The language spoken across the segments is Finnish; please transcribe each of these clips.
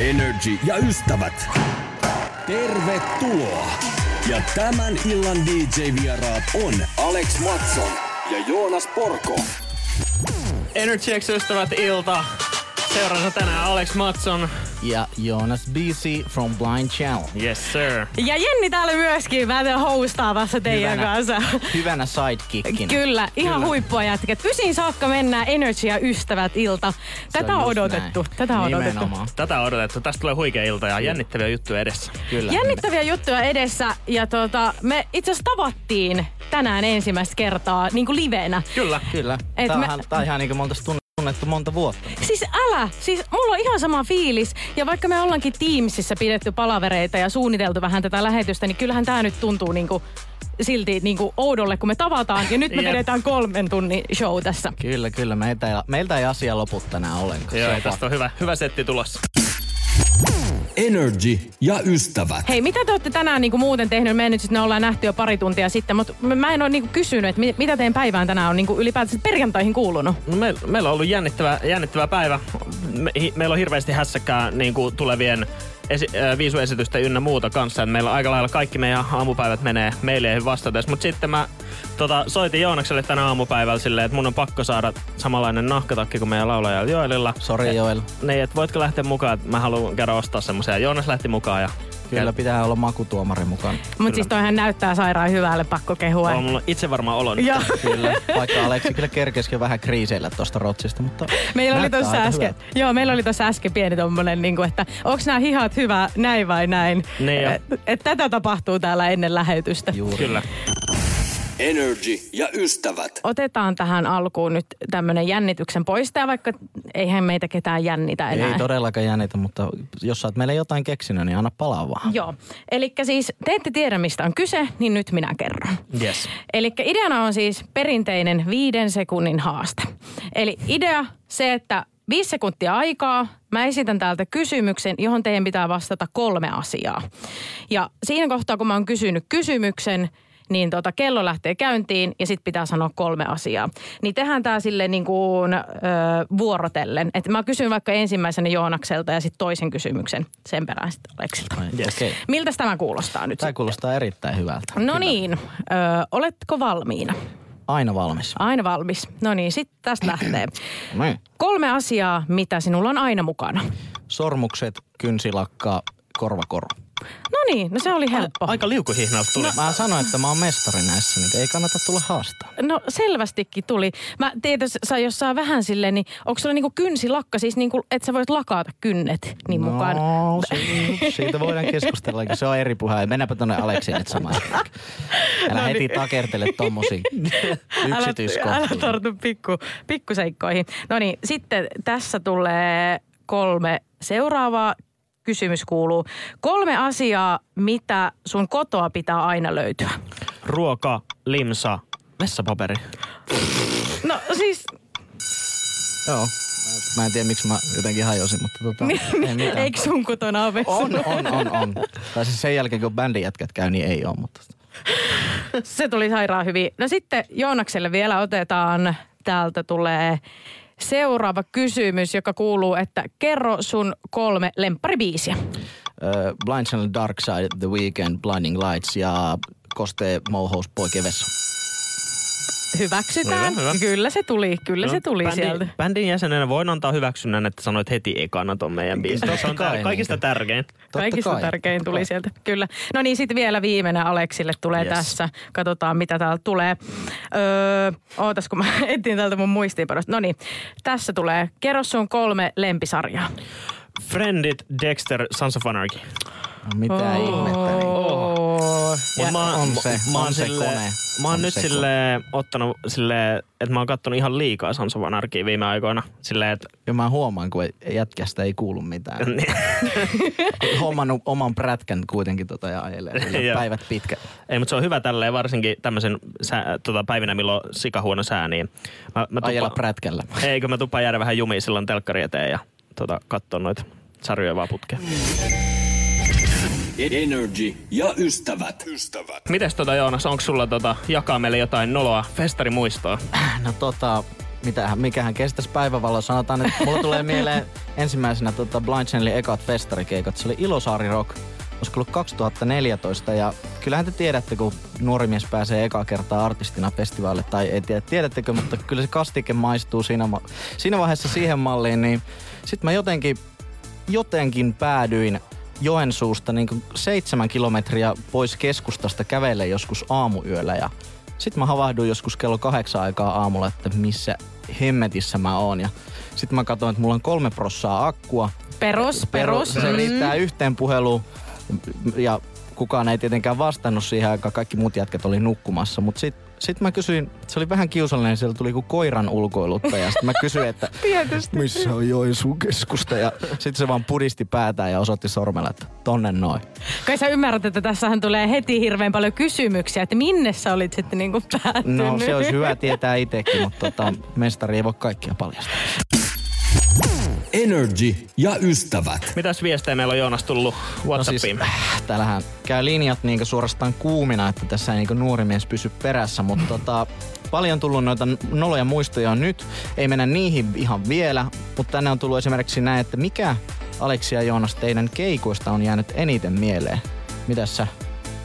Energy ja ystävät. Tervetuloa. Ja tämän illan DJ-vieraat on Alex Matson ja Joonas Porko. Energy X-ystävät ilta. Seurassa tänään Alex Matson. Ja Jonas BC from Blind Channel. Yes sir. Ja Jenni täällä myöskin vähän hostaamassa teidän Hyvänä- kanssa. Hyvänä sidekickinä. Kyllä, ihan Kyllä. huippua jätkät. Pysin saakka mennään Energy ja ystävät ilta. Tätä on odotettu. näin. Tätä on odotettu. Nimenomaan. Tätä on odotettu. Tästä tulee huikea ilta ja jännittäviä juttuja edessä. Kyllä. Jännittäviä juttuja edessä ja tota, me itse asiassa tavattiin tänään ensimmäistä kertaa niin kuin livenä. Kyllä. Kyllä. Et Tää, me- on ihan, tää on ihan niin kuin me tunnettu monta vuotta. Siis älä, siis mulla on ihan sama fiilis. Ja vaikka me ollaankin Teamsissa pidetty palavereita ja suunniteltu vähän tätä lähetystä, niin kyllähän tää nyt tuntuu niinku silti niinku oudolle, kun me tavataan. Ja nyt me vedetään kolmen tunnin show tässä. Kyllä, kyllä. Meiltä ei, meiltä ei asia lopu tänään ollenkaan. Joo, tästä on hyvä, hyvä setti tulossa. Energy ja ystävät. Hei, mitä te olette tänään niinku muuten tehnyt? Me nyt sitten ollaan nähty jo pari tuntia sitten, mutta mä en ole niinku kysynyt, että mi- mitä teidän päivään tänään on niinku ylipäätään perjantaihin kuulunut. No me, meillä on ollut jännittävä, jännittävä päivä. Me, hi, meillä on hirveästi hässäkkää niin kuin tulevien esi, äh, viisuesitysten ynnä muuta kanssa. Et meillä aika lailla kaikki meidän aamupäivät menee meileihin vastatessa. Mutta sitten mä tota, soitin Joonakselle tänä aamupäivällä silleen, että mun on pakko saada samanlainen nahkatakki kuin meidän laulajalla Joelilla. Sori Joel. Niin, että voitko lähteä mukaan, että mä haluan käydä ostaa semmoisia. Joonas lähti mukaan ja Kyllä pitää olla makutuomari mukana. Mutta siis toihan näyttää sairaan hyvälle, pakko kehua. on mulla itse varmaan olo nyt. Joo. Kyllä. Vaikka Aleksi kyllä kerkesikin vähän kriiseillä tuosta rotsista, mutta Meillä oli tuossa aika äsken, hyvältä. joo, meillä oli tuossa äsken pieni tommonen, niin kuin, että onks nämä hihat hyvä näin vai näin. Niin jo. et, et, tätä tapahtuu täällä ennen lähetystä. Juuri. Kyllä. Energy ja ystävät. Otetaan tähän alkuun nyt tämmönen jännityksen poistaja, vaikka eihän meitä ketään jännitä enää. Ei todellakaan jännitä, mutta jos sä oot meille jotain keksinyt, niin anna palaa vaan. Joo. Eli siis te ette tiedä, mistä on kyse, niin nyt minä kerron. Yes. Eli ideana on siis perinteinen viiden sekunnin haaste. Eli idea se, että viisi sekuntia aikaa, mä esitän täältä kysymyksen, johon teidän pitää vastata kolme asiaa. Ja siinä kohtaa, kun mä oon kysynyt kysymyksen, niin tota, kello lähtee käyntiin ja sitten pitää sanoa kolme asiaa. Niin tehdään tämä sille niin kuin, ö, vuorotellen. Että mä kysyn vaikka ensimmäisenä Joonakselta ja sitten toisen kysymyksen sen perään sitten Aleksilta. Yes. Okei. Miltä tämä kuulostaa nyt Tämä sitten? kuulostaa erittäin hyvältä. No Kyllä. niin, ö, oletko valmiina? Aina valmis. Aina valmis. No niin, sitten tästä lähtee. Noin. Kolme asiaa, mitä sinulla on aina mukana. Sormukset, kynsilakka, korvakoru. No niin, no se oli helppo. Aika liukuhihnalta tuli. Mä sanoin, että mä oon mestari näissä, niin ei kannata tulla haastaa. No selvästikin tuli. Mä tiedän, sä jos saa vähän silleen, niin onko sulla niinku kynsilakka, siis niinku, että sä voit lakata kynnet niin mukaan? No, si- siitä voidaan keskustella, kun se on eri puhe. Mennäänpä tonne Aleksiin nyt samaan. Älä No heti niin. takertele tommosia älä, yksityiskohtia. älä tartu pikku, pikkuseikkoihin. No niin, sitten tässä tulee kolme seuraavaa. Kysymys kuuluu. Kolme asiaa, mitä sun kotoa pitää aina löytyä. Ruoka, limsa, vessapaperi. No siis, Joo. Mä en tiedä, miksi mä jotenkin hajosin, mutta tota, ei mitään. eikö sun kotona ole On, on, on, on. Tai siis sen jälkeen, kun bändin jätkät käy, niin ei ole, mutta... Se tuli sairaan hyvin. No sitten Joonakselle vielä otetaan, täältä tulee seuraava kysymys, joka kuuluu, että kerro sun kolme lempparibiisiä. Uh, Blind Channel Dark Side, The Weekend, Blinding Lights ja Koste Mohous Poikien Vessa. Hyväksytään. Hyvä, hyvä. Kyllä se tuli, kyllä se tuli bändin, sieltä. Bändin jäsenenä voin antaa hyväksynnän, että sanoit heti ekana ton meidän biisin. Totta Se on kai, kaikista niin. tärkein. Totta Kaikista kai. tärkein tuli sieltä, kyllä. No niin, sitten vielä viimeinen Aleksille tulee Yes. tässä. Katsotaan, mitä täältä tulee. Öö, ootas, kun mä etsin täältä mun muistiinpanosta. No niin, tässä tulee. Kerro sun kolme lempisarjaa. Friendit, Dexter, Sons of Anarchy. No, mitä ihmettä. Niin. Oh. Joo, Mut mä, oon- on se, mä, oon on se silleen- kone. Mä oon On nyt se silleen ottanut silleen, että mä oon kattonut ihan liikaa Sons of Anarchy viime aikoina. Silleen, että Ja mä huomaan, kun jätkästä ei kuulu mitään. Niin. Hommannut oman prätkän kuitenkin tota ja ajelee sille päivät pitkä. ei, mutta se on hyvä tälleen varsinkin tämmöisen sää, tota, päivinä, milloin on sikahuono sää, niin mä, mä Ajella tupaan- prätkällä. Eikö mä tupaan jäädä vähän jumiin silloin telkkari eteen ja tota, katsoa noita sarjoja vaan putkeen. Energy ja ystävät. Ystävät. Mites tota Joonas, onko sulla tota, jakaa meille jotain noloa festarimuistoa? No tota, mitähän, mikähän kestäisi päivävalo. Sanotaan, että mulla tulee mieleen ensimmäisenä tota Blind Channelin ekat festarikeikat. Se oli Ilosaari Rock. Olisiko ollut 2014 ja kyllähän te tiedätte, kun nuori mies pääsee eka kertaa artistina festivaalille, tai ei tiedä, tiedättekö, mutta kyllä se kastike maistuu siinä, ma- siinä vaiheessa siihen malliin, niin sitten mä jotenkin, jotenkin päädyin Joensuusta niin kuin seitsemän kilometriä pois keskustasta kävelle joskus aamuyöllä ja sitten mä havahduin joskus kello kahdeksan aikaa aamulla, että missä hemmetissä mä oon. Ja sitten mä katsoin, että mulla on kolme prossaa akkua. Perus, perus. Se Mm. riittää yhteen puheluun ja kukaan ei tietenkään vastannut siihen aikaan. Kaikki muut jätkät oli nukkumassa. Mutta sitten sit mä kysyin, se oli vähän kiusallinen, siellä tuli kuin koiran ulkoiluttaja. Sitten mä kysyin, että Tietysti. missä on Joensuun keskusta. Ja sitten se vaan pudisti päätään ja osoitti sormella, että tonne noin. Kai sä ymmärrät, että tässähän tulee heti hirveän paljon kysymyksiä, että minne sä olit sitten niinku päättynyt. No se olisi hyvä tietää itsekin, mutta tota, mestari ei voi kaikkia paljastaa. Energy ja ystävät. Mitäs viestejä meillä on Joonas tullut Whatsappiin? No siis, täällähän käy linjat niinku suorastaan kuumina, että tässä ei niinku nuori mies pysy perässä, mutta tota, paljon tullut noita noloja muistoja nyt. Ei mennä niihin ihan vielä, mutta tänne on tullut esimerkiksi näin, että mikä Aleksi ja Joonas teidän keikoista on jäänyt eniten mieleen? Mitäs sä,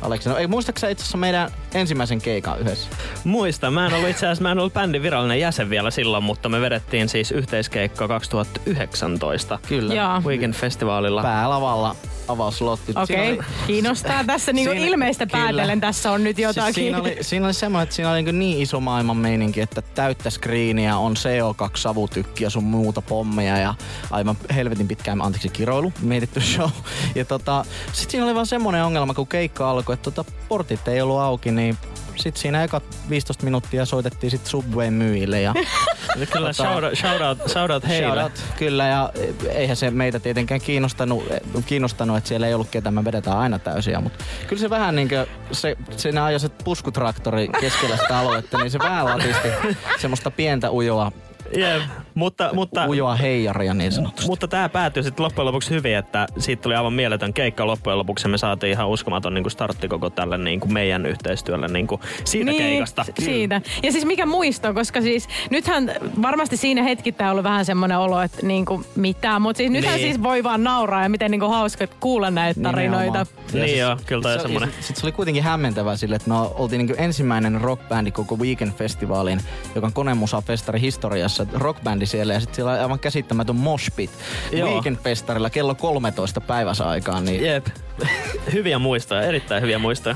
Aleksi? No ei muistaaksä itse asiassa meidän ensimmäisen keikan yhdessä? Muista, mä en ollut itse asiassa, mä en ollut bändin virallinen jäsen vielä silloin, mutta me vedettiin siis yhteiskeikka 2019 Kyllä. Joo. Weekend-festivaalilla. Päälavalla avauslotti. Okei, okay. oli- kiinnostaa tässä niinku Siinä- ilmeistä kyllä. päätellen. Tässä on nyt jotakin. Siis siinä, oli, siinä oli semmoinen, että siinä oli niin, niin iso maailman meininki, että täyttä skriiniä, on CO2-savutykkiä sun muuta pommeja ja aivan helvetin pitkään, anteeksi, kiroilu, mietitty show. Ja tota, sit siinä oli vaan semmoinen ongelma, kun keikka alkoi, että tota, portit ei ollut auki, niin sitten siinä ekat 15 minuuttia soitettiin sit Subway myyjille ja Kyllä, shout, out, shout, out, shout out heille. Shout out, kyllä, ja eihän se meitä tietenkään kiinnostanut, kiinnostanut että siellä ei ollut ketään, me vedetään aina täysiä, mutta kyllä se vähän niin kuin, se, siinä ajoi se puskutraktori keskellä sitä aluetta, niin se vähän latisti semmoista pientä ujoa, Jep, mutta, mutta, ujoa heijaria niin sanotusti. mutta tämä päättyi sitten loppujen lopuksi hyvin, että siitä tuli aivan mieletön keikka loppujen lopuksi. ja Me saatiin ihan uskomaton niin kuin startti koko tälle niin kuin meidän yhteistyölle niin kuin siitä keikasta. s- Siitä. Ja siis mikä muisto, koska siis nythän varmasti siinä hetkittäin on ollut vähän semmoinen olo, että niinku mitään, mutta siis nythän Niin. siis voi vaan nauraa ja miten niinku hauska kuulla näitä tarinoita. Nimenomaan. Niin joo, kyllä toi se, semmonen. Sitten se oli kuitenkin hämmentävää sille, että me oltiin niin ensimmäinen rockbändi koko Weekend-festivaalin, joka on Konemusa-festari historiassa, rockbändi siellä ja sitten siellä oli aivan käsittämätön moshpit. Weekend-festarilla kello 13 päiväsaikaan. Niin Jep. hyviä muistoja, erittäin hyviä muistoja.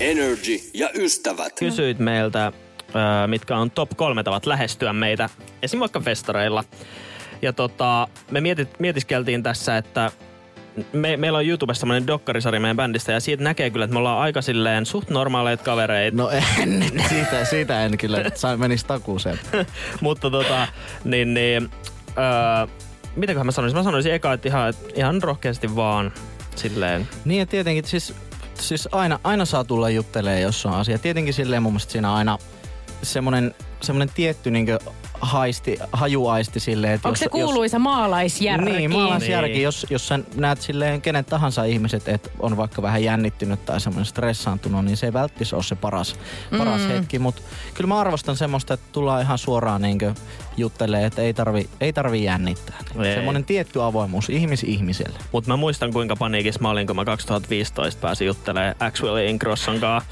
Energy ja ystävät. Kysyit meiltä, mitkä on top kolme tavat lähestyä meitä, esim. vaikka festareilla. Ja tota, me mietit, mietiskeltiin tässä, että me, meillä on YouTubessa semmoinen dokkarisarja meidän bändistä ja siitä näkee kyllä, että me ollaan aika silleen suht normaaleita kavereita. No en, siitä, siitä en kyllä, sain menisi takuuseen. Mutta tota, niin, niin öö, mitäköhän mä sanoisin? Mä sanoisin eka, että ihan, ihan rohkeasti vaan silleen. Niin ja tietenkin siis, siis aina, aina saa tulla juttelemaan, jos on asia. Tietenkin silleen mun mielestä siinä aina semmoinen, semmoinen tietty niinkö haisti, hajuaisti silleen, että Onko jos, se kuuluisa maalaisjärki? Niin, maalaisjärki. Niin. Jos, jos sä näet silleen kenen tahansa ihmiset, että on vaikka vähän jännittynyt tai semmoinen stressaantunut, niin se ei välttis ole se paras, paras Mm. hetki. Mutta kyllä mä arvostan semmoista, että tullaan ihan suoraan niinkö juttelee, että ei tarvi, ei tarvi jännittää. Ei. Semmoinen tietty avoimuus ihmis ihmiselle. Mutta mä muistan kuinka paniikissa mä olin, kun mä 2015 pääsin juttelemaan Axwell Ingrosson kanssa.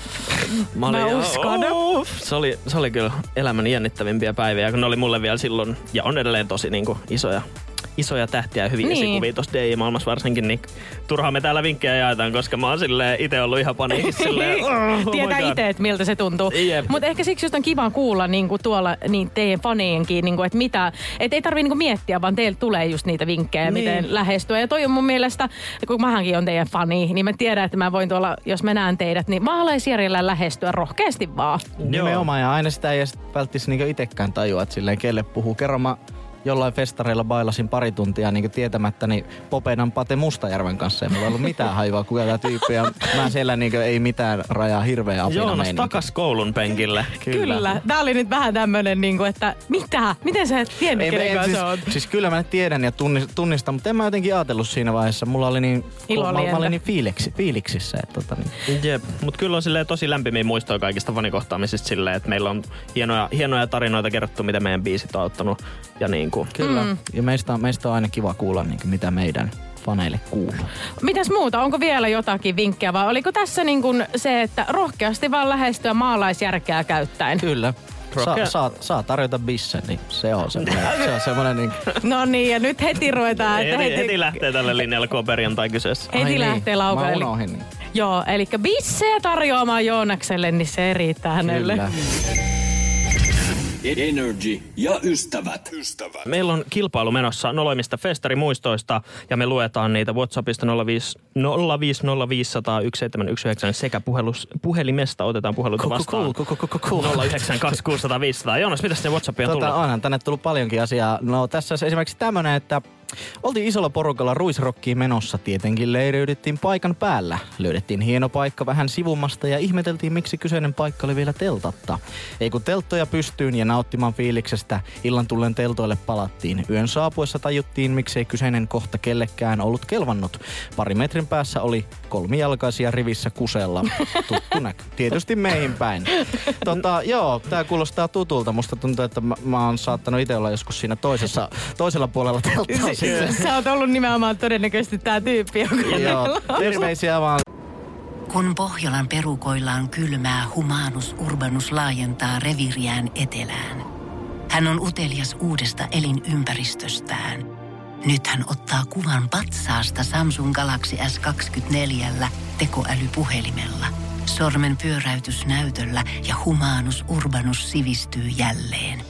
Mä, Mä olin, uskon. "Oh." Se oli, se oli kyllä elämän jännittävimpiä päiviä, kun ne oli mulle vielä silloin, ja on edelleen tosi niin kuin, isoja, isoja tähtiä ja hyviä Niin. esikuvia tuossa DJ-maailmassa varsinkin, niin turhaan me täällä vinkkejä jaetaan, koska mä oon silleen itse ollut ihan paniikissa silleen, oh, oh Tietää God. itse, että miltä se tuntuu. Mutta ehkä siksi just on kiva kuulla niin kuin tuolla niin teidän faneienkin, niin kuin, että mitä, että ei tarvii niin kuin miettiä, vaan teiltä tulee just niitä vinkkejä, niin. miten lähestyä. Ja toi on mun mielestä, kun mähänkin on teidän fani, niin mä tiedän, että mä voin tuolla, jos mä näen teidät, niin maalaisjärjellä lähestyä rohkeasti vaan. Nimenomaan, ja aina sitä ei välttis niinku itekään tajua, että silleen kelle puhuu. Kerran mä jollain festareilla bailasin pari tuntia niin tietämättäni Popeinan Pate Mustajärven kanssa. Ja mulla ei ollut mitään haivaa, kuka tämä tyyppi. Ja mä siellä niin ei mitään rajaa, hirveä apina Joonas meininki. takas koulun penkille. Kyllä. Kyllä. Tää oli nyt vähän tämmönen, niin kuin, että mitä? Miten sä et tiennyt, Ei, kenen ei, kanssa siis, oot? siis kyllä mä nyt tiedän ja tunnistan, tunnistan, mutta en mä jotenkin ajatellut siinä vaiheessa. Mulla oli niin, Ilo mä, mä olin niin fiiliksi, fiiliksissä. Että, tota, niin. Jep, mutta kyllä on silleen tosi lämpimiä muistoja kaikista fanikohtaamisista silleen, että meillä on hienoja, hienoja tarinoita kerrottu, mitä meidän biisit on auttanut. Ja niin kuin, Kyllä. Mm. Ja meistä on, meistä on aina kiva kuulla, niin kuin, mitä meidän faneille kuuluu. Mitäs muuta? Onko vielä jotakin vinkkejä vai oliko tässä niin kuin se, että rohkeasti vaan lähestyä maalaisjärkeä käyttäen? Kyllä. Saa, saa, saa tarjota bissen, niin se on semmoinen, se on semmoinen niin, No niin, ja nyt heti ruvetaan. Että heti, heti lähtee tälle linjalle, kun on perjantai kyseessä. heti Ai lähtee niin, laukalle. Mä Eli- unohdin. Niin. Joo, eli bissejä tarjoamaan Joonakselle, niin se riittää hänelle. Kyllä. Energy ja ystävät. Ystävät. Meillä on kilpailu menossa noloimista festarimuistoista ja me luetaan niitä WhatsAppista 05 050501719 sekä puhelus, puhelimesta otetaan puheluita vastaan. Cool, cool, cool, cool, cool. 092600 Joonas, mitä sinne WhatsAppia on Tota, tullut? onhan tänne tullut paljonkin asiaa. No tässä esimerkiksi tämmönen, että oltiin isolla porukalla ruisrokkiin menossa. Tietenkin leiriydyttiin paikan päällä. Löydettiin hieno paikka vähän sivummasta ja ihmeteltiin, miksi kyseinen paikka oli vielä teltatta. Ei kun telttoja pystyyn ja nauttimaan fiiliksestä, illan tullen teltoille palattiin. Yön saapuessa tajuttiin, miksei kyseinen kohta kellekään ollut kelvannut. Pari metrin päässä oli kolmijalkaisia rivissä kusella. Tuttu näky. Tietysti meihin päin. Tota, joo, tää kuulostaa tutulta. Musta tuntuu, että mä, mä oon saattanut itse olla joskus siinä toisessa, toisella puolella telttaa. Sä oot ollut nimenomaan todennäköisesti tää tyyppi, joka Joo, terveisiä vaan. Kun Pohjolan perukoillaan kylmää, humanus urbanus laajentaa reviriään etelään. Hän on utelias uudesta elinympäristöstään. Nyt hän ottaa kuvan patsaasta Samsung Galaxy S24 tekoälypuhelimella. Sormen pyöräytys näytöllä ja humanus urbanus sivistyy jälleen.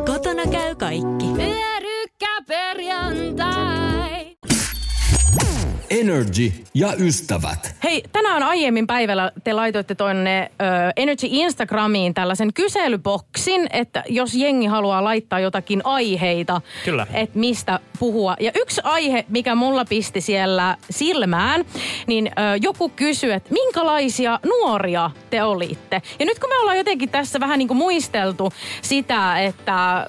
Kotona käy kaikki. Pyörykkäperjantai! Energy ja ystävät. Hei, tänään aiemmin päivällä te laitoitte tonne ö, Energy Instagramiin tällaisen kyselyboksin, että jos jengi haluaa laittaa jotakin aiheita, Kyllä. että mistä puhua. Ja yksi aihe, mikä mulla pisti siellä silmään, niin ö, joku kysyi, että minkälaisia nuoria te olitte. Ja nyt kun me ollaan jotenkin tässä vähän niin kuin muisteltu sitä, että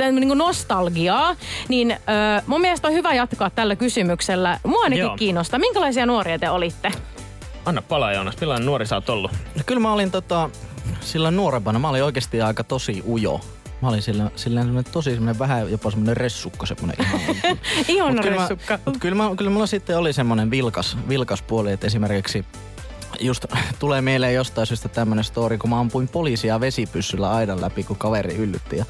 ö, niin kuin nostalgiaa, niin ö, mun mielestä on hyvä jatkaa tällä kysymyksellä. Mua ainakin Joo. kiinnostaa. Minkälaisia nuoria te olitte? Anna palaa Joonas, millainen nuori sä oot ollut? No, kyllä mä olin tota, silloin nuorempana, mä olin oikeasti aika tosi ujo. Mä olin silleen, silleen semmonen tosi semmonen vähän jopa semmonen ressukko semmonen ihan. Ihon Mut kyllä, mä, ressukka. mut kyllä, mä, kyllä mulla sitten oli semmonen vilkas, vilkas puoli, että esimerkiksi just tulee mieleen jostain syystä tämmönen story, kun mä ampuin poliisia vesipyssyllä aidan läpi, kun kaveri yllytti. Ja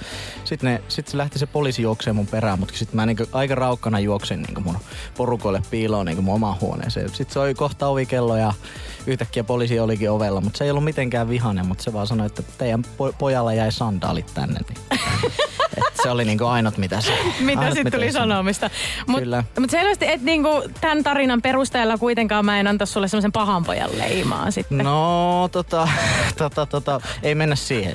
sit, ne, sit se lähti se poliisi juokseen mun perään, mutta sit mä niinku aika raukkana juoksin niinku mun porukoille piiloon niinku mun omaan huoneeseen. Sitten se oli kohta ovikello ja yhtäkkiä poliisi olikin ovella, mutta se ei ollut mitenkään vihainen, mutta se vaan sanoi, että teidän po- pojalla jäi sandaalit tänne. Niin. Et se oli niinku ainut, mitä se Mitä sitten tuli sanomista. Mutta mut selvästi, että niinku tämän tarinan perusteella kuitenkaan mä en anta sulle semmoisen pahan pojan leimaa sitten. No, tota, tota, tota, ei mennä siihen.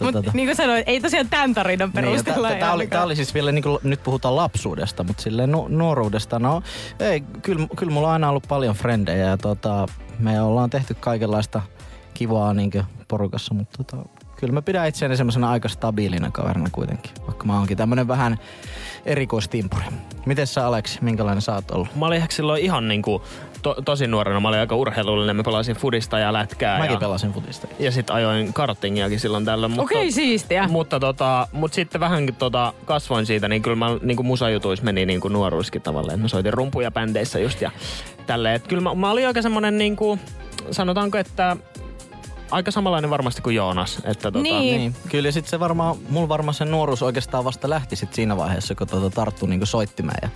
Mutta tota, niin kuin sanoin, ei tosiaan tämän tarinan niin, perusteella. ei tää oli, tää oli siis vielä, niin kuin, nyt puhutaan lapsuudesta, mutta silleen nu, nuoruudesta, no ei, kyllä, kyllä mulla on aina ollut paljon frendejä ja tota, me ollaan tehty kaikenlaista kivaa niin porukassa, mutta tota, kyllä mä pidän itseäni semmoisena aika stabiilina kaverina kuitenkin, vaikka mä oonkin tämmönen vähän erikoistimpuri. Miten sä Aleksi, minkälainen sä oot ollut? Mä olin ehkä silloin ihan niinku to, tosi nuorena. Mä olin aika urheilullinen. Mä pelasin fudista ja lätkää. Mäkin ja, pelasin futista. ja sit ajoin kartingiakin silloin tällöin. Mutta, Okei, siistiä. Mutta, tota, mutta sitten vähän tota, kasvoin siitä, niin kyllä mä niinku musajutuissa meni niinku nuoruuskin tavallaan. Mä soitin rumpuja bändeissä just ja tälleen. Et kyllä mä, mä olin aika semmonen niinku, sanotaanko, että aika samanlainen varmasti kuin Joonas. Että tota, Niin. Niin, kyllä ja sitten se varmaan, mulla varmaan se nuoruus oikeastaan vasta lähti sit siinä vaiheessa, kun tota tarttui niinku soittimeen ja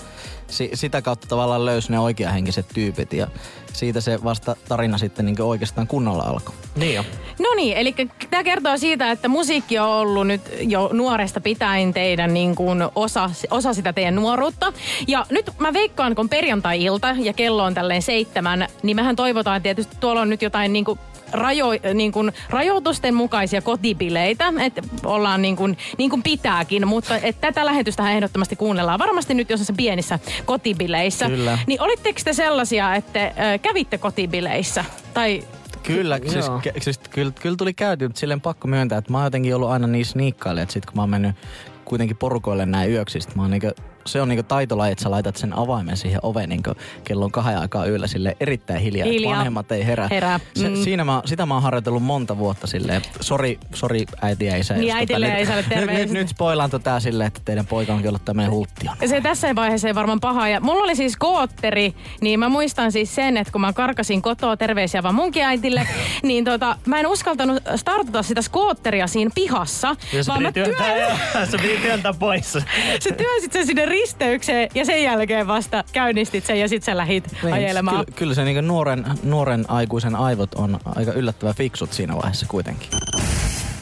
si- sitä kautta tavallaan löysi ne oikeahenkiset tyypit ja siitä se vasta tarina sitten niinku oikeastaan kunnolla alkoi. Niin jo. No niin, eli tämä kertoo siitä, että musiikki on ollut nyt jo nuoresta pitäen teidän niin kuin osa, osa sitä teidän nuoruutta. Ja nyt mä veikkaan, kun perjantai-ilta ja kello on tälleen seitsemän, niin mehän toivotaan tietysti, tuolla on nyt jotain niin kuin rajo, niin kuin rajoitusten mukaisia kotibileitä, että ollaan niin kuin, niin kuin pitääkin, mutta et tätä lähetystä ehdottomasti kuunnellaan varmasti nyt jossain pienissä kotibileissä. Kyllä. Niin olitteko te sellaisia, että ö, kävitte kotibileissä? Tai Kyllä, siis, Joo. ke, siis kyllä, kyllä tuli käyty, mutta silleen pakko myöntää, että mä oon jotenkin ollut aina niin sniikkaille, että sit kun mä oon mennyt kuitenkin porukoille näin yöksi, sit mä oon niinku, se on niinku taitolaji, että sä laitat sen avaimen siihen oveen niinku kello on kahden aikaa yöllä sille erittäin hiljaa, Hiljaa. että vanhemmat ei herää. Herää, Se, mm. siinä mä, sitä mä oon harjoitellut monta vuotta silleen, sori, sori äiti ja isä. Niin, jos äitille ja nyt, isälle nyt, terveiset. nyt, nyt spoilaan tätä silleen, että teidän poika onkin ollut tämmöinen hulttion. se tässä vaiheessa ei varmaan paha. Ja mulla oli siis kootteri, niin mä muistan siis sen, että kun mä karkasin kotoa, terveisiä vaan munkin äitille, niin tota, mä en uskaltanut startata sitä skootteria siinä pihassa, Ja se vaan mä piti työntää, työn, se piti työntää pois. sä työnsit sen sinne risteykseen ja sen jälkeen vasta käynnistit sen ja sit sä lähit ajelemaan. Niin, Kyllä, kyllä se niinku nuoren, nuoren aikuisen aivot on aika yllättävän fiksut siinä vaiheessa kuitenkin.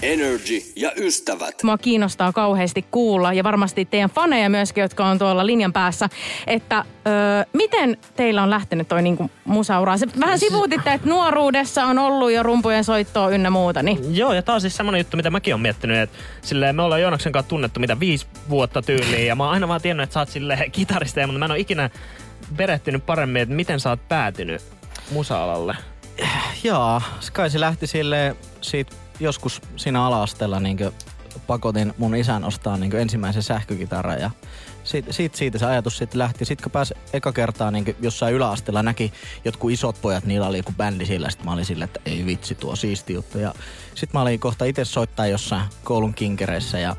Energy ja ystävät. Mua kiinnostaa kauheasti kuulla ja varmasti teidän faneja myöskin, jotka on tuolla linjan päässä, että öö, miten teillä on lähtenyt toi niinku musaura? Se vähän sivuutitte, että nuoruudessa on ollut jo rumpujen soittoa ynnä muuta, niin Joo, ja tää on siis semmonen juttu, mitä mäkin on miettinyt, että silleen me ollaan Joonaksen kanssa tunnettu mitä viisi vuotta tyyliin, ja mä oon aina vaan tiennyt, että sä oot silleen kitaristeja, mutta mä en ole ikinä perehtynyt paremmin, että miten sä oot päätynyt musa-alalle. Joo, kai se lähti sille siitä joskus siinä ala-asteella niin pakotin mun isän ostaa niin ensimmäisen sähkökitaran ja siitä, siitä, siitä se ajatus sitten lähti. Sitten kun pääsi eka kertaa niin jossain yläasteella näki jotkut isot pojat, niillä oli joku bändi sillä, sitten mä olin sillä, että ei vitsi, tuo siisti juttu. Ja sitten mä olin kohta itse soittaa jossain koulun kinkereissä ja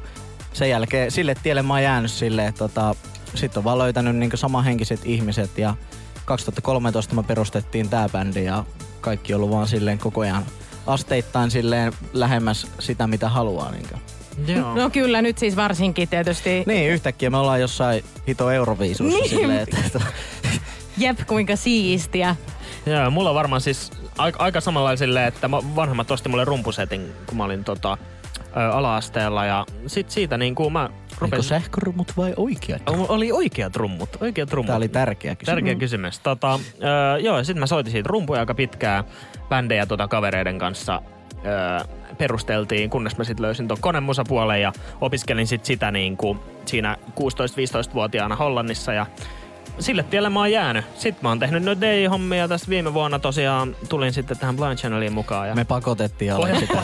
sen jälkeen sille tielle mä oon jäänyt silleen, tota, sitten on vaan löytänyt niin samanhenkiset ihmiset ja 2013 me perustettiin tää bändi ja kaikki on ollut vaan silleen koko ajan asteittain silleen lähemmäs sitä, mitä haluaa. Niin, Joo. no kyllä nyt siis varsinkin tietysti. niin yhtäkkiä me ollaan jossain hito Euroviisussa Niin. silleen, että, että Jep, kuinka siistiä. Joo, mulla on varmaan siis aika, aika samalla silleen, että vanhemmat osti mulle rumpusetin, kun mä olin tota, ö, ala-asteella, ja sit siitä niin kuin mä Oliko rupesin... sähkörumut vai oikeat? Oli oikeat rummut, oikeat rummut. Tämä oli tärkeä kysymys. Tärkeä kysymys. Tota, öö, joo, sitten mä soitin siitä rumpuja aika pitkään bändejä tota kavereiden kanssa. Öö, perusteltiin, kunnes mä sitten löysin tuon konemusapuolen ja opiskelin sit sitä niin kuin siinä 16-15-vuotiaana Hollannissa ja sille tielle mä oon jäänyt. Sitten mä oon tehnyt noita day-hommia tästä viime vuonna tosiaan tulin sitten tähän Blind Channeliin mukaan. Ja Me pakotettiin olla sitä.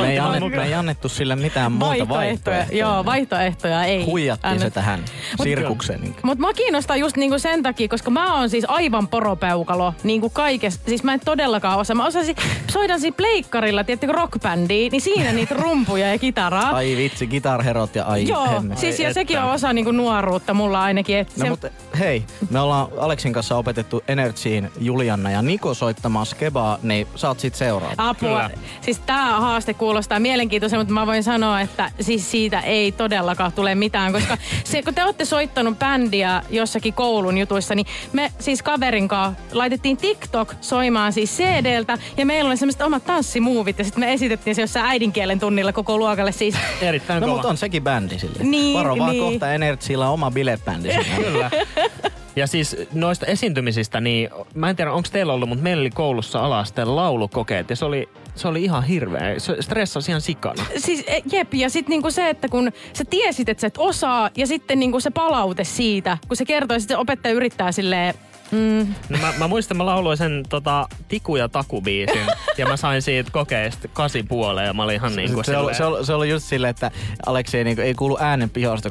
Me ei, mut annettu, me ei annettu sille mitään muuta Vaihtoehtoja. vaihtoehtoja. Joo, vaihtoehtoja ei. Huijattiin se annettu. tähän sirkukseen. Niin. Mutta mua kiinnostaa just niinku sen takia, koska mä oon siis aivan poropeukalo niinku kaikesta. Siis mä en todellakaan osaa. Mä osasin, soidan siinä pleikkarilla, tiedättekö rockbändiä, niin siinä niitä rumpuja ja kitaraa. Ai vitsi, gitarherot ja ai Joo, hemmet. siis ja sekin on osa niinku nuoruutta mulla ainakin. Et No se, mutta hei, me ollaan Aleksin kanssa opetettu Energyin Julianna ja Niko soittamaan skebaa, niin sä oot sit seuraava. Apua. Kyllä. Siis tämä haaste kuulostaa mielenkiintoiselta, mutta mä voin sanoa, että siis siitä ei todellakaan tule mitään, koska se, kun te olette soittanut bändiä jossakin koulun jutuissa, niin me siis kaverin kanssa laitettiin TikTok soimaan siis CDltä ja meillä oli semmoiset omat tanssimuuvit ja sitten me esitettiin se jossain äidinkielen tunnilla koko luokalle siis. Erittäin No kova. mutta on sekin bändi sille. Niin, Varo vaan niin. kohta Energyllä on oma bilebändi. Kyllä. Ja siis noista esiintymisistä, niin mä en tiedä onko teillä ollut, mutta meillä oli koulussa ala-asteen laulukokeet ja se oli, se oli ihan hirveä. Se stressasi ihan sikana. Siis e, jep, ja sitten niinku se, että kun sä tiesit, että sä et osaa, ja sitten niinku se palaute siitä, kun se kertoo, että se opettaja yrittää silleen Mm. No mä, mä muistan, mä lauloin sen tota, Tiku ja Taku-biisin ja mä sain siitä kokeesta kasi puoleen ja mä olin ihan niinku se, oli, se, oli, se oli just silleen, että Aleksi ei, niinku, ei kuulu äänen pihasta,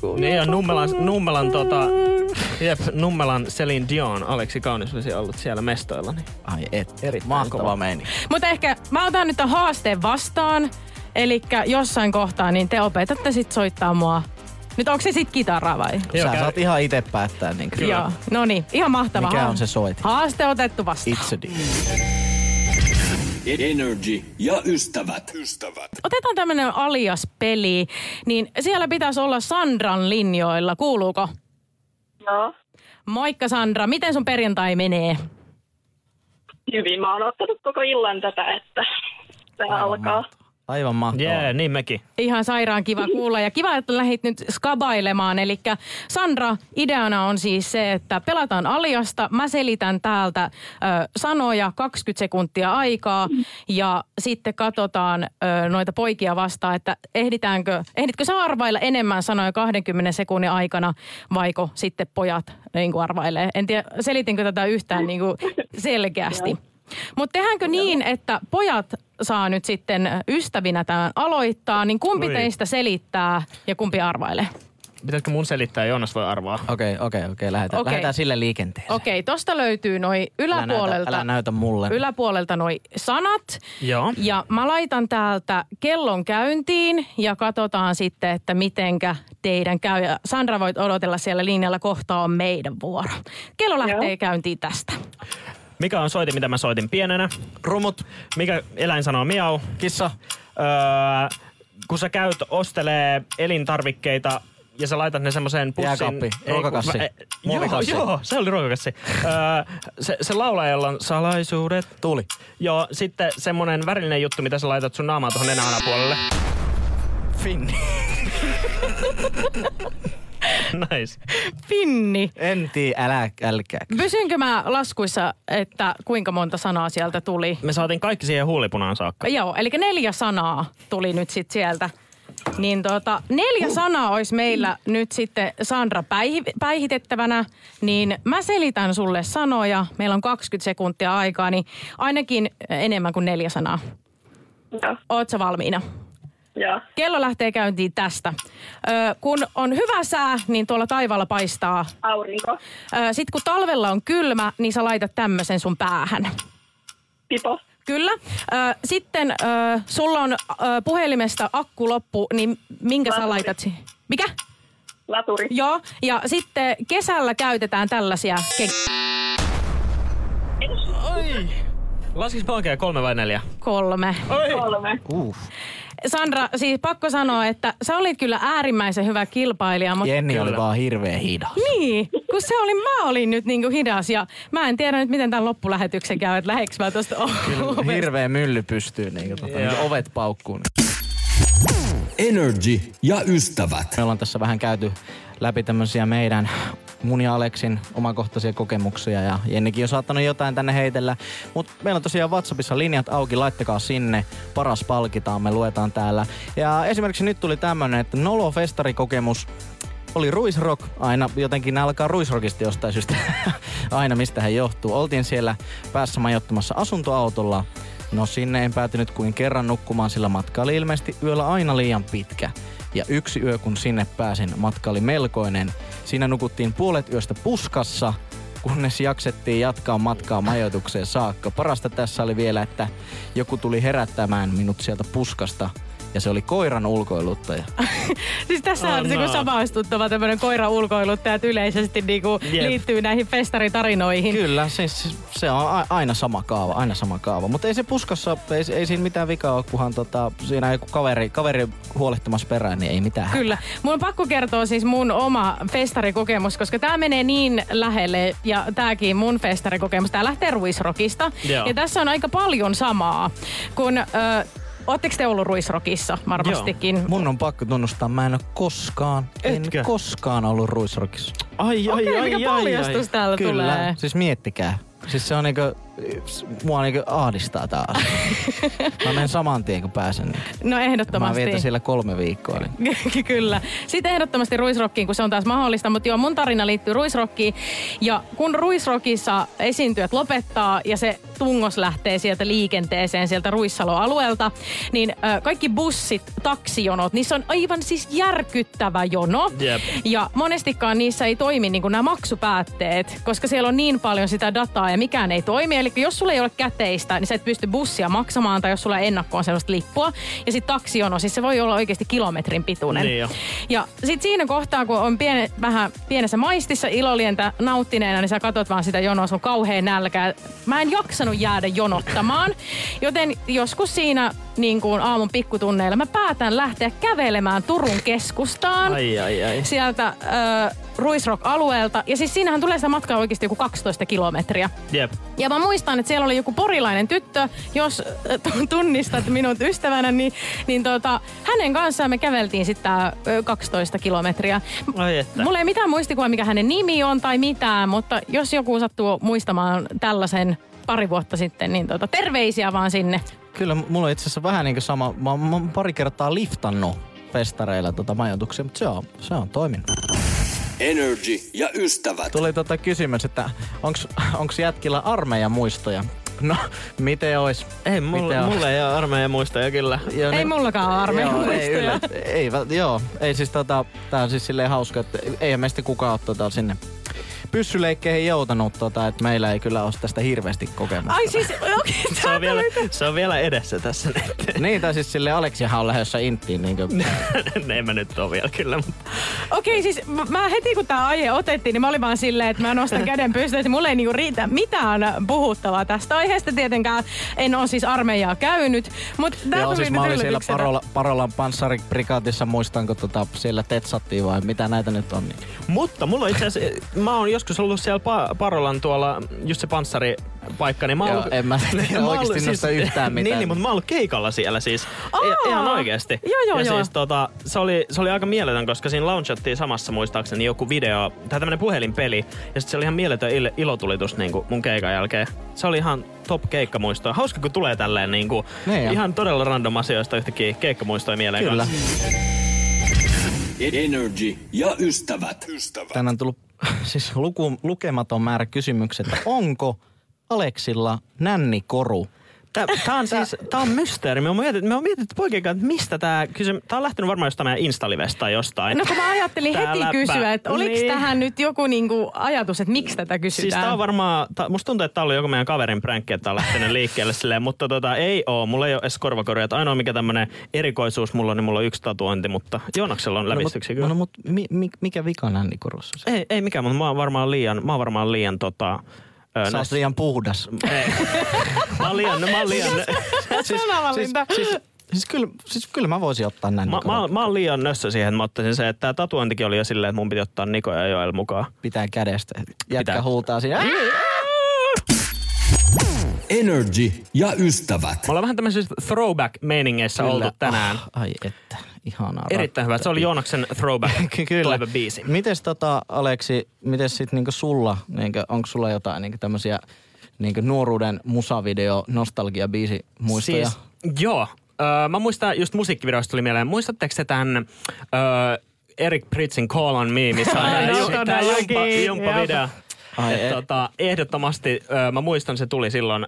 kun. Niin ja Nummelan, Nummelan, tota, jep, Nummelan Celine Dion, Aleksi Kaunis olisi ollut siellä mestoilla. Niin. Ai et, erittäin mahtavaa meini. Mutta ehkä mä otan nyt tämän haasteen vastaan. Eli jossain kohtaa niin te opetatte sit soittaa mua. Nyt onko se sit kitara vai? Joo, Sä käy... saat ihan itse päättää. Niin kyllä. Joo, no niin, ihan mahtavaa. Mikä on se soitin? Haaste otettu vastaan. It's a Energy ja ystävät. Ystävät. Otetaan tämmönen alias-peli, niin siellä pitäisi olla Sandran linjoilla. Kuuluuko? Joo. Moikka Sandra, miten sun perjantai menee? Hyvin, mä oon ottanut koko illan tätä, että tämä alkaa. Aivan mahtavaa. Jee, yeah, niin mekin. Ihan sairaan kiva kuulla ja kiva, että lähdit nyt skabailemaan. Eli Sandra, ideana on siis se, että pelataan aliasta. Mä selitän täältä ö, sanoja 20 sekuntia aikaa ja sitten katsotaan ö, noita poikia vastaan, että ehditäänkö, ehditkö sä arvailla enemmän sanoja 20 sekunnin aikana vaiko sitten pojat niin kuin arvailee. En tiedä, selitinkö tätä yhtään niin kuin selkeästi. Mutta tehdäänkö niin, että pojat saa nyt sitten ystävinä tämän aloittaa, niin kumpi Oi. teistä selittää ja kumpi arvailee? Pitäisikö mun selittää, Joonas voi arvaa? Okei, okay, okei, okay, okei. Okay. Lähdetään, okay. lähdetään sille liikenteeseen. Okei, okay, tosta löytyy noi yläpuolelta. Älä näytä, älä näytä mulle. Yläpuolelta noi sanat. Joo. Ja mä laitan täältä kellon käyntiin ja katsotaan sitten, että mitenkä teidän käy. Ja Sandra voit odotella siellä linjalla, kohta on meidän vuoro. Kello lähtee Joo. käyntiin tästä. Mikä on soitin, mitä mä soitin pienenä? Rumut. Mikä eläin sanoo miau? Kissa. Öö, kun sä käyt ostelee elintarvikkeita ja sä laitat ne semmoiseen pussin... Jääkaappi, ruokakassi, joo, joo, se oli ruokakassi. öö, se, se laulaja, jolla on salaisuudet. Tuuli. Joo, sitten semmonen värillinen juttu, mitä sä laitat sun naamaan tuohon nenän puolelle. Finni. nice. Finni. En tiedä, älä, älkää. Pysynkö mä laskuissa, että kuinka monta sanaa sieltä tuli? Me saatiin kaikki siihen huulipunaan saakka. Joo, eli neljä sanaa tuli nyt sit sieltä. Niin tota, neljä sanaa olisi meillä nyt sitten Sandra päihi, päihitettävänä, niin mä selitän sulle sanoja. Meillä on 20 sekuntia aikaa, niin ainakin enemmän kuin neljä sanaa. Joo. Ootko valmiina? Joo. Kello lähtee käyntiin tästä. Ö, kun on hyvä sää, niin tuolla taivaalla paistaa. Aurinko. Sitten kun talvella on kylmä, niin sä laitat tämmöisen sun päähän. Pipo. Kyllä. Ö, sitten ö, sulla on ö, puhelimesta akku loppu, niin minkä Laturi. sä laitat? Mikä? Laturi. Joo, ja sitten kesällä käytetään tällaisia ke- Oi! Laskis oikein kolme vai neljä? Kolme. Oi. Kolme. Uh. Sandra, siis pakko sanoa, että sä olit kyllä äärimmäisen hyvä kilpailija. Mutta... Jenni kyllä. oli vaan hirveä hidas. Niin, kun se oli, mä olin nyt niinku hidas ja mä en tiedä nyt miten tämän loppulähetyksen käy, että läheks mä tosta Kyllä, hirveä mylly pystyy, niin, tota, niin ovet paukkuun. Energy ja ystävät. Me ollaan tässä vähän käyty läpi tämmöisiä meidän mun ja Aleksin omakohtaisia kokemuksia ja Jennikin on saattanut jotain tänne heitellä. Mutta meillä on tosiaan WhatsAppissa linjat auki, laittakaa sinne, paras palkitaan, me luetaan täällä. Ja esimerkiksi nyt tuli tämmönen, että Nolo festarikokemus oli Ruisrock, aina jotenkin alkaa Ruisrockista jostain syystä, aina mistä hän johtuu. Oltiin siellä päässä majoittamassa asuntoautolla. No sinne en päätynyt kuin kerran nukkumaan, sillä matka oli ilmeisesti yöllä aina liian pitkä. Ja yksi yö, kun sinne pääsin, matka oli melkoinen. Siinä nukuttiin puolet yöstä puskassa, kunnes jaksettiin jatkaa matkaa majoitukseen saakka. Parasta tässä oli vielä, että joku tuli herättämään minut sieltä puskasta ja se oli koiran ulkoiluttaja. siis tässä on oh, no. samaistuttava tämmöinen koiran ulkoiluttaja, että yleisesti niinku liittyy näihin festaritarinoihin. Kyllä, siis se on aina sama kaava, aina sama kaava. Mutta ei se puskassa, ei, ei siinä mitään vikaa ole, kunhan tota, siinä joku kaveri, kaveri huolehtimassa perään, niin ei mitään. Kyllä. Mun on pakko kertoa siis mun oma festarikokemus, koska tämä menee niin lähelle ja tääkin mun festarikokemus, tää lähtee Ruisrokista. Joo. Ja tässä on aika paljon samaa, kun... Ö, Oletteko te ollut Ruisrokissa varmastikin? Joo. Mun on pakko tunnustaa, mä en ole koskaan, Etkö? en koskaan ollut Ruisrokissa. Ai, ai, Okei, ai, mikä ai, paljastus ai. täällä Kyllä, tulee? siis miettikää. Siis se on niinku, mua niinku ahdistaa tää asia. Mä menen saman tien, kun pääsen. Niin. No Mä ehdottomasti. vietän siellä kolme viikkoa. Niin. Kyllä. Sitten ehdottomasti ruisrokkiin, kun se on taas mahdollista. Mutta joo, mun tarina liittyy ruisrokkiin. Ja kun ruisrockissa esiintyjät lopettaa ja se tungos lähtee sieltä liikenteeseen sieltä Ruissalo-alueelta, niin ö, kaikki bussit, taksijonot, niissä on aivan siis järkyttävä jono. Jep. Ja monestikaan niissä ei toimi niin nämä maksupäätteet, koska siellä on niin paljon sitä dataa ja mikään ei toimi. Eli jos sulla ei ole käteistä, niin sä et pysty bussia maksamaan tai jos sulla ei ennakkoon sellaista lippua. Ja sitten taksijono, siis se voi olla oikeasti kilometrin pituinen. Niin jo. Ja sitten siinä kohtaa, kun on piene, vähän pienessä maistissa ilolientä nauttineena, niin sä katot vaan sitä jonoa, sun kauhean nälkää. Mä en jaksanut jäädä jonottamaan, joten joskus siinä niin kuin aamun pikkutunneilla mä päätän lähteä kävelemään Turun keskustaan Ai, ai, ai. sieltä äh, Ruisrock-alueelta. Ja siis siinähän tulee sitä matkaa oikeasti joku 12 kilometriä. Jep. Ja mä muistan, että siellä oli joku porilainen tyttö, jos äh, tu- tunnistat minut ystävänä, niin, niin tota, hänen kanssaan me käveltiin sitten tää ö, 12 kilometriä. Ai että. Mulla ei mitään muistikuvaa, mikä hänen nimi on tai mitään, mutta jos joku sattuu muistamaan tällaisen pari vuotta sitten, niin tota, terveisiä vaan sinne. Kyllä mulla on itse asiassa vähän niinku sama. Mä, mä oon pari kertaa liftannut festareilla tota majoituksia, mutta se on, se on toiminut. Energy ja ystävät. Tuli tota kysymys, että onks, onks jätkillä armeijan muistoja? No, miten ois? Ei, mulle, Miten mulle ei ole armeijan muistoja kyllä. Joo, Ei ne- mullakaan ole armeijan Joo, ei, muistoja. yllä, ei, vä- joo, ei siis tota, tää on siis silleen hauska, että ei meistä kukaan ole tota sinne pyssyleikkeihin joutanut, tota, että meillä ei kyllä ole tästä hirveästi kokemusta. Ai siis, okei, Se on, vielä, se on vielä edessä tässä nyt. Niin, tai siis sille Aleksihan on lähdössä inttiin. Niin kuin, en mä nyt ole vielä kyllä. mutta- Okei, siis mä- mä heti kun tää aihe otettiin, niin mä olin vaan silleen, että mä nostan käden pystyyn, että mulla ei niinku riitä mitään puhuttavaa tästä aiheesta. Tietenkään en ole siis armeijaa käynyt, mutta tää Joo, tuli siis mä olin siellä. Parola, Parolan panssariprikaatissa, muistanko tota, siellä tetsattiin vai mitä näitä nyt on. Niin. Mutta mulla on itse asiassa, mä oon joskus ollut siellä pa- Parolan tuolla, just se panssaripaikka, niin mä oon ollut, en mä tiedä Mä oon oikeesti noista yhtään mitään. Niin, niin, mutta mä oon ollut keikalla siellä siis. Aa! I- ihan oikeesti. Joo, joo, ja joo. siis tota, se oli, se oli aika mieletön, koska siinä launchattiin samassa muistaakseni joku video, tai tämmönen puhelinpeli. Ja sitten se oli ihan mieletön il- ilotulitus niin kuin mun keikan jälkeen. Se oli ihan top keikkamuistoa. Hauska, kun tulee tälleen niin kuin, Niin ihan todella random asioista yhtäkkiä keikkamuistoja mieleen. Kyllä. kanssa. Energy ja ystävät. Ystävät. Tänään on tullut siis luku, lukematon määrä kysymyksiä, että onko Aleksilla nännikoru? Tää, tää on siis, tää on mysteeri. Me on mietitty, me on mietitty poikien kanssa, että mistä tää kysy... Tää on lähtenyt varmaan jostain meidän Instalivestä tai jostain. No kun mä ajattelin Tää heti läppä. kysyä, että oliko Niin. tähän nyt joku niinku ajatus, että miksi tätä kysytään? Siis tää on varmaan, tää, musta tuntuu, että tää oli joku meidän kaverin pränkki, että tää on lähtenyt liikkeelle silleen, mutta tota, ei oo, mulla ei ole edes korvakoruja. Ainoa mikä tämmönen erikoisuus mulla on, niin mulla on yksi tatuointi, mutta Joonaksella on lävistyksiä no, kyllä. no, mut mi, mi, mikä vika? Se? Ei, ei mikään, mutta mä oon varmaan liian, mä oon varmaan liian tota... Ö, Sä oot liian puhdas. ei. mä oon liian, mä oon liian, siis, Sanavalinta. siis, siis, siis, kyllä, siis kyllä mä voisin ottaa Mä, nännikoru. mä, mä oon liian nössö siihen, että mä ottaisin se, että tää tatuointikin oli jo silleen, että mun piti ottaa Niko ja Joel mukaan. Pitää kädestä. Jätkä Pitää. huutaa siinä. Energy ja ystävät. Me ollaan vähän tämmöisissä throwback-meiningeissä oltu tänään. Ah, ai että, ihanaa. Erittäin hyvä. Se oli Joonaksen throwback Kyllä. biisi. Mites tota, Aleksi, mites sit niinku sulla, niinku, onko sulla jotain niinku tämmösiä niinku nuoruuden musavideo nostalgia biisi muistoja? Siis, joo. Öö, mä muistan, just musiikkivideosta tuli mieleen. Muistatteko te tämän öö, Eric Pritzin Call on Me, missä on todellakin. jumppa. Ai, Et, et. tota, ehdottomasti, öö, mä muistan, se tuli silloin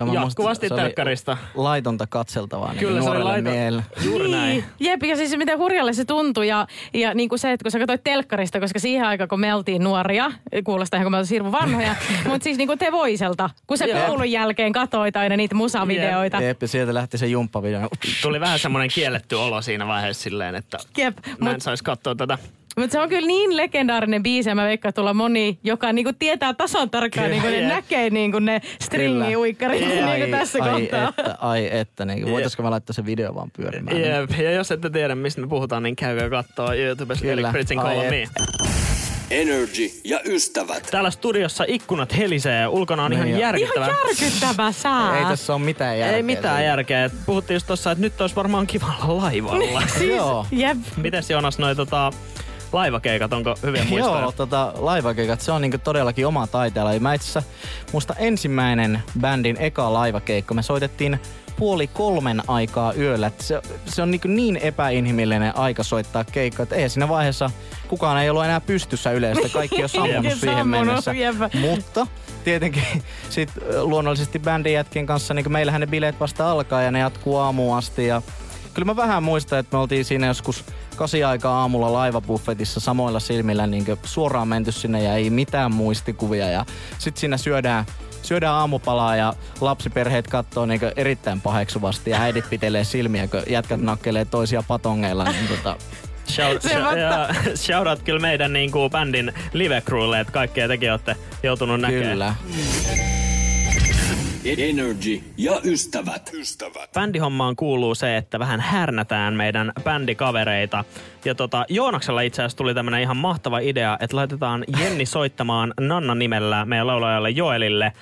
Ja jatkuvasti se telkkarista. Laitonta katseltavaa niinku Kyllä se oli nuorelle laito. miehelle. Juuri näin. Niin, jep, ja siis miten hurjalle se tuntui ja, ja niin kuin se, että kun sä katsoit telkkarista, koska siihen aikaan kun me oltiin nuoria, kuulostaa ihan kun me oltiin hirveän vanhoja, mutta siis niin kuin te voiselta, kun Jep. koulun jälkeen katsoit aina niitä musavideoita. Jep, ja sieltä lähti se jumppavideo. Tuli vähän semmoinen kielletty olo siinä vaiheessa silleen, että Jep, mä en mutta saisi katsoa tätä. Mut se on kyllä niin legendaarinen biisi ja mä veikkaan, että tuolla moni, joka niinku tietää tasan tarkkaan, niinku ne näkee niinku ne stringi-uikkarit niinku tässä ai kohtaa. että, ai että. Niin, voitaisko mä laittaa se video vaan pyörimään? Jep. Ja jos ette tiedä, mistä me puhutaan, niin käykää katsoa YouTubesta Kyllä. Eric Pritzin Call Me. Energy ja ystävät. Täällä studiossa ikkunat helisee ja ulkona on ihan Niin jo. järkyttävä. Ihan järkyttävä sää. Ei tässä ole mitään järkeä. Ei mitään järkeä. Puhuttiin just tossa, että nyt olisi varmaan kiva olla laivalla. Joo. Jep. Mites Joonas noi tota, laivakeikat, onko hyviä muistoja? Joo, tota, laivakeikat, se on niinku todellakin oma taiteella. Mä itse asiassa, musta ensimmäinen bändin eka laivakeikka, me soitettiin puoli kolmen aikaa yöllä. Et se, se on niin, niin epäinhimillinen aika soittaa keikka, että ei siinä vaiheessa kukaan ei ollut enää pystyssä yleensä. Kaikki on sammunut siihen mennessä. jep. Mutta tietenkin sit luonnollisesti bändin jätkien kanssa, niin meillähän ne bileet vasta alkaa ja ne jatkuu aamuun asti. Ja kyllä mä vähän muistan, että me oltiin siinä joskus kasi aikaa aamulla laivabuffetissa samoilla silmillä niin suoraan menty sinne ja ei mitään muistikuvia. Ja sit siinä syödään syödään aamupalaa ja lapsiperheet katsoo niin erittäin paheksuvasti ja äidit pitelee silmiä, kun jätkät nakkelee toisia patongeilla. Niin tota, Shout, Se shout, vasta- ja, shout out kyllä meidän niin kuin bändin live crewlle, että kaikkea tekin olette joutunut näkemään. kyllä. Energy ja ystävät. Ystävät. Bändihommaan kuuluu se, että vähän härnätään meidän bändikavereita. Ja tota, Joonaksella itse asiassa tuli tämmönen ihan mahtava idea, että laitetaan Jenni soittamaan Nanna nimellä meidän laulajalle Joelille.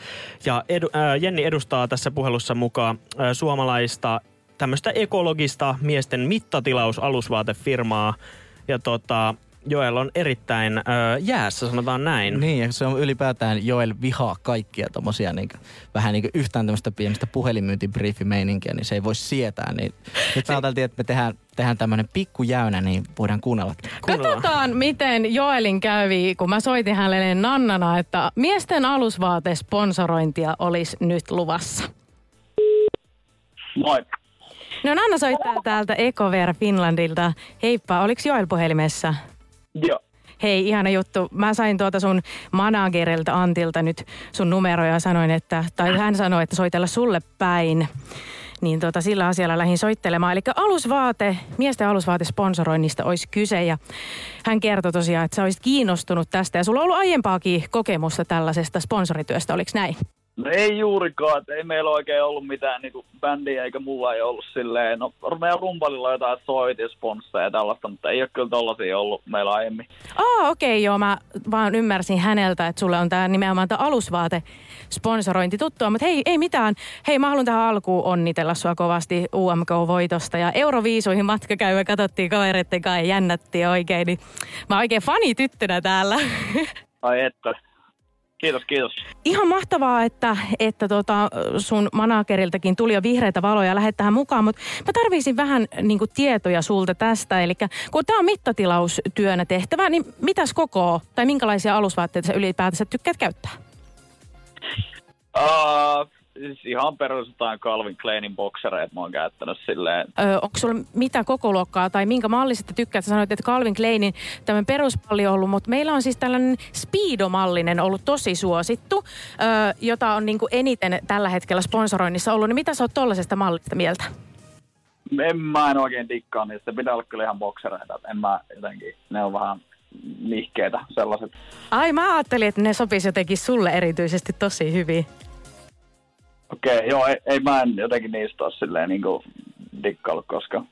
Ja edu, äh, Jenni edustaa tässä puhelussa mukaan äh, suomalaista tämmöistä ekologista miesten mittatilausalusvaatefirmaa. Ja tota, Joel on erittäin äh, jäässä, sanotaan näin. Niin, ja se on ylipäätään Joel vihaa kaikkia tommosia niin vähän niin yhtään tämmöistä pienistä puhelinmyyntibriefimeininkiä, niin se ei voi sietää. Niin nyt me ajateltiin, että me tehdään, tehdään tämmöinen pikkujäynä, niin voidaan kuunnella. Kuunnellaan. Katsotaan, miten Joelin kävi, kun mä soitin hänelle Nannana, että miesten alusvaatesponsorointia olisi nyt luvassa. Moi. No Nanna soittaa täältä Ecover Finlandilta. Heippa, oliko Joel puhelimessa? Joo. Hei, ihana juttu. Mä sain tuota sun managerilta Antilta nyt sun numeroja ja sanoin, että, tai hän sanoi, että soitella sulle päin. Niin tota, sillä asialla lähdin soittelemaan. Eli alusvaate, miesten alusvaatesponsoroinnista olisi kyse. Ja hän kertoi tosiaan, että sä olisit kiinnostunut tästä. Ja sulla on ollut aiempaakin kokemusta tällaisesta sponsorityöstä, oliko näin? No ei juurikaan, että ei meillä oikein ollut mitään niin bändiä eikä mulla ei ollut silleen. No meidän rumpalilla jotain soitisponsseja ja tällaista, mutta ei ole kyllä tollasia ollut meillä aiemmin. Aa, okei, okay, joo. Mä vaan ymmärsin häneltä, että sulle on tämä nimenomaan tämä alusvaate sponsorointi tuttua. Mutta hei, ei mitään. Hei, mä haluan tähän alkuun onnitella sua kovasti UMK-voitosta. Ja Euroviisuihin matka käy, katsottiin kavereitten kanssa ja jännättiin oikein. Niin mä oon oikein fani tyttönä täällä. Ai että. Kiitos, kiitos. Ihan mahtavaa, että, että tota, sun manageriltakin tuli jo vihreitä valoja lähdet tähän mukaan, mutta mä tarvisin vähän niin kuin, tietoja sulta tästä. Eli kun tämä on mittatilaustyönä tehtävä, niin mitäs koko tai minkälaisia alusvaatteita sä ylipäätänsä tykkäät käyttää? Uh, siis ihan perus jotain Calvin Kleinin boksereita mä oon käyttänyt silleen. Ö, onko sulla mitä kokoluokkaa tai minkä mallista tykkäät? Sä sanoit, että Calvin Kleinin tämmöinen perusmalli on ollut, mutta meillä on siis tällainen Speedo-mallinen ollut tosi suosittu, ö, jota on niin kuin eniten tällä hetkellä sponsoroinnissa ollut. Niin mitä sä oot tollasesta mallista mieltä? En mä en oikein dikkaa niistä. Pitää olla kyllä ihan boksereita. En mä jotenkin, ne on vähän nihkeitä sellaiset. Ai mä ajattelin, että ne sopisi jotenkin sulle erityisesti tosi hyvin. Okei, okay, joo, ei, ei, mä en jotenkin niistä ole silleen niinku dikkaillut koskaan.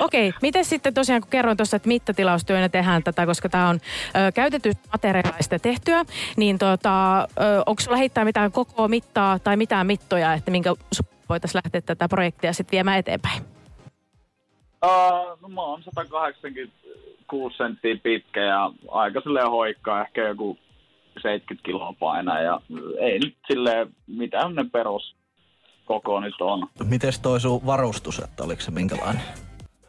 Okei, miten sitten tosiaan, kun kerroin tuossa, että mittatilaustyönä tehdään tätä, koska tämä on ö, käytetystä materiaalista tehtyä, niin tota, onko sulla heittää mitään koko mittaa tai mitään mittoja, että minkä voitaisiin lähteä tätä projektia sitten viemään eteenpäin? Uh, no mä oon 186 senttiä pitkä ja aika silleen hoikkaa, ehkä joku 70 kiloa painaa ja ei nyt silleen mitään ne perus koko nyt on. Mites toi sun varustus, että oliko se minkälainen?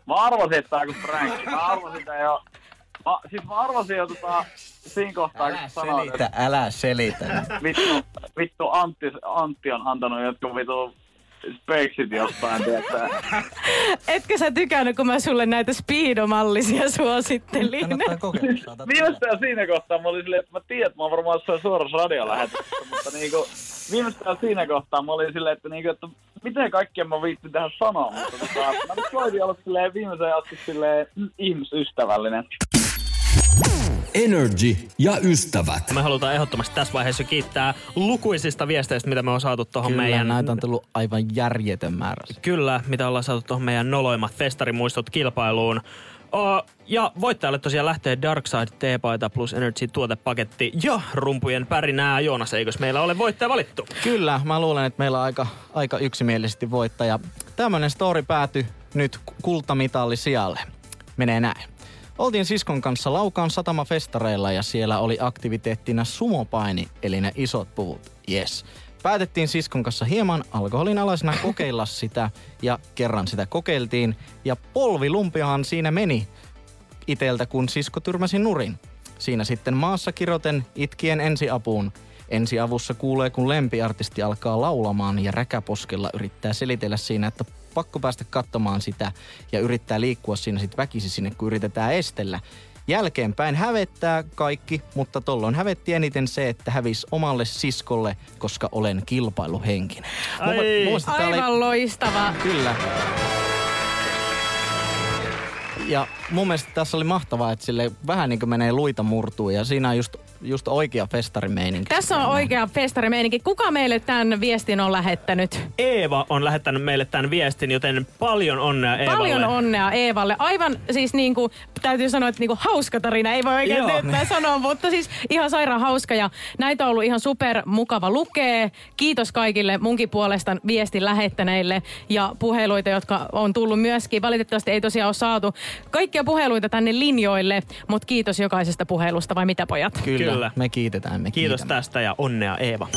Mä arvasin, että tää on pränkki. Mä arvasin tää jo... Mä, siis mä arvasin jo tota, siinä kohtaa, kun sanoit, että Selitä, älä selitä. vittu, vittu Antti, Antti on antanut jotkut vittu speksit jostain? Etkö sä tykännyt, kun mä sulle näitä speedomallisia suosittelin? Kannattaa kokeilla. Viimeistään siinä kohtaa mä olin silleen, että mä tiedän, että mä oon varmaan jossain suorassa radiolähetyksessä, mutta niinku, viimeistään siinä kohtaa mä olin silleen, että, niinku, että miten kaikkea mä viittin tähän sanoa, mutta tota, mä nyt koitin olla silleen viimeisen asti silleen mm, ihmisystävällinen. Energy ja ystävät. Me halutaan ehdottomasti tässä vaiheessa kiittää lukuisista viesteistä, mitä me on saatu tuohon Kyllä, meidän... näitä on tullut aivan järjetön määrä. Kyllä, mitä ollaan saatu tuohon meidän noloimmat festarimuistot kilpailuun. O, ja voittajalle tosiaan lähtee Darkside T-paita plus Energy tuotepaketti ja rumpujen pärinää. Joonas, eikös meillä ole voittaja valittu? Kyllä, mä luulen, että meillä on aika, aika yksimielisesti voittaja. Tämmönen story päätyi nyt kultamitalli sijalle. Menee näin. Oltiin siskon kanssa Laukaan satamafestareilla ja siellä oli aktiviteettina sumopaini, eli ne isot puvut. Yes. Päätettiin siskon kanssa hieman alkoholin alaisena kokeilla sitä ja kerran sitä kokeiltiin ja polvilumpiahan siinä meni iteltä, kun sisko tyrmäsi nurin. Siinä sitten maassa kiroten itkien ensiapuun. Ensiavussa kuulee, kun lempiartisti alkaa laulamaan ja räkäposkella yrittää selitellä siinä, että pakko päästä katsomaan sitä ja yrittää liikkua siinä sitten väkisi sinne, kun yritetään estellä. Jälkeenpäin hävettää kaikki, mutta tolloin hävetti eniten se, että hävis omalle siskolle, koska olen kilpailuhenkinen. Ai. mielestä tää oli- Aivan loistava. Kyllä. Ja mun mielestä tässä oli mahtavaa, että sille vähän niin kuin menee luita murtuu ja siinä on just, just oikea festarimeininki. Tässä on oikea festarimeininki. Kuka meille tämän viestin on lähettänyt? Eeva on lähettänyt meille tämän viestin, joten paljon onnea Eevalle. Paljon onnea Eevalle. Aivan siis niin kuin, täytyy sanoa, että niin kuin hauska tarina. Ei voi oikein teettää sanoa, mutta siis ihan sairaan hauska. Ja näitä on ollut ihan super mukava lukea. Kiitos kaikille munkin puolesta viestin lähettäneille ja puheluita, jotka on tullut myöskin. Valitettavasti ei tosiaan ole saatu kaikkia puheluita tänne linjoille, mutta kiitos jokaisesta puhelusta, vai mitä pojat? Kyllä, Kyllä. me kiitetään, me Kiitos kiitämme. tästä ja onnea Eeva.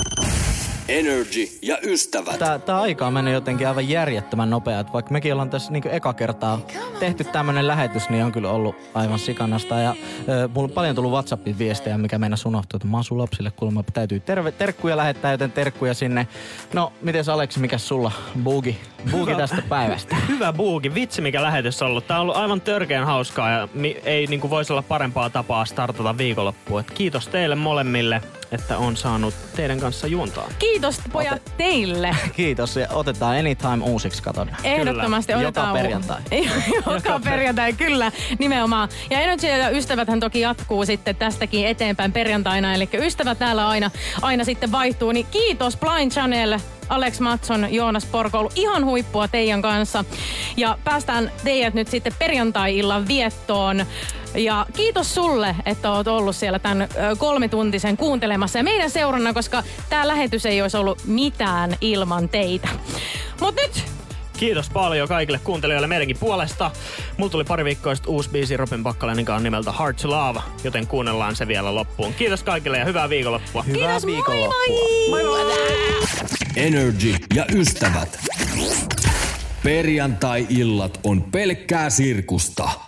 Energy ja ystävät. Tää, tää aika on mennyt jotenkin aivan järjettömän nopea. että Vaikka mekin ollaan tässä niinku eka kertaa tehty tämmönen lähetys, niin on kyllä ollut aivan sikanasta. Ja ö, mulla on paljon tullut WhatsAppin viestejä, mikä meinaa unohtuu, että mä oon sun lapsille kuulemma täytyy terve, terkkuja lähettää, joten terkkuja sinne. No, miten Aleksi, mikä sulla buugi, buugi tästä päivästä? Hyvä buugi. Vitsi mikä lähetys on ollut. Tää on ollut aivan törkeän hauskaa ja mi- ei niinku voisi olla parempaa tapaa startata viikonloppua. Et kiitos teille molemmille, että on saanut teidän kanssa juontaa. Kiitos pojat teille. Kiitos ja otetaan anytime uusiksi, katon. Ehdottomasti Joka otetaan. perjantai. Joka perjantai, kyllä, nimenomaan. Ja Energy ja ystäväthän toki jatkuu sitten tästäkin eteenpäin perjantaina. Eli ystävät täällä aina, aina sitten vaihtuu. Niin kiitos Blind Channel, Alex Matson, Joonas Porkoulu. Ihan huippua teidän kanssa. Ja päästään teidät nyt sitten perjantai-illan viettoon. Ja kiitos sulle, että oot ollut siellä tämän kolmituntisen kuuntelemassa ja meidän seurana, koska tämä lähetys ei olisi ollut mitään ilman teitä. Mut nyt Kiitos paljon kaikille kuuntelijoille meidänkin puolesta. Mulla tuli pari viikkoa sitten uusi biisi Robin Pakkalenin kanssa nimeltä Hard to Love, joten kuunnellaan se vielä loppuun. Kiitos kaikille ja hyvää viikonloppua. Hyvää Kiitos, moi viikonloppua. moi! Moi moi! Energy ja ystävät. Perjantai-illat on pelkkää sirkusta.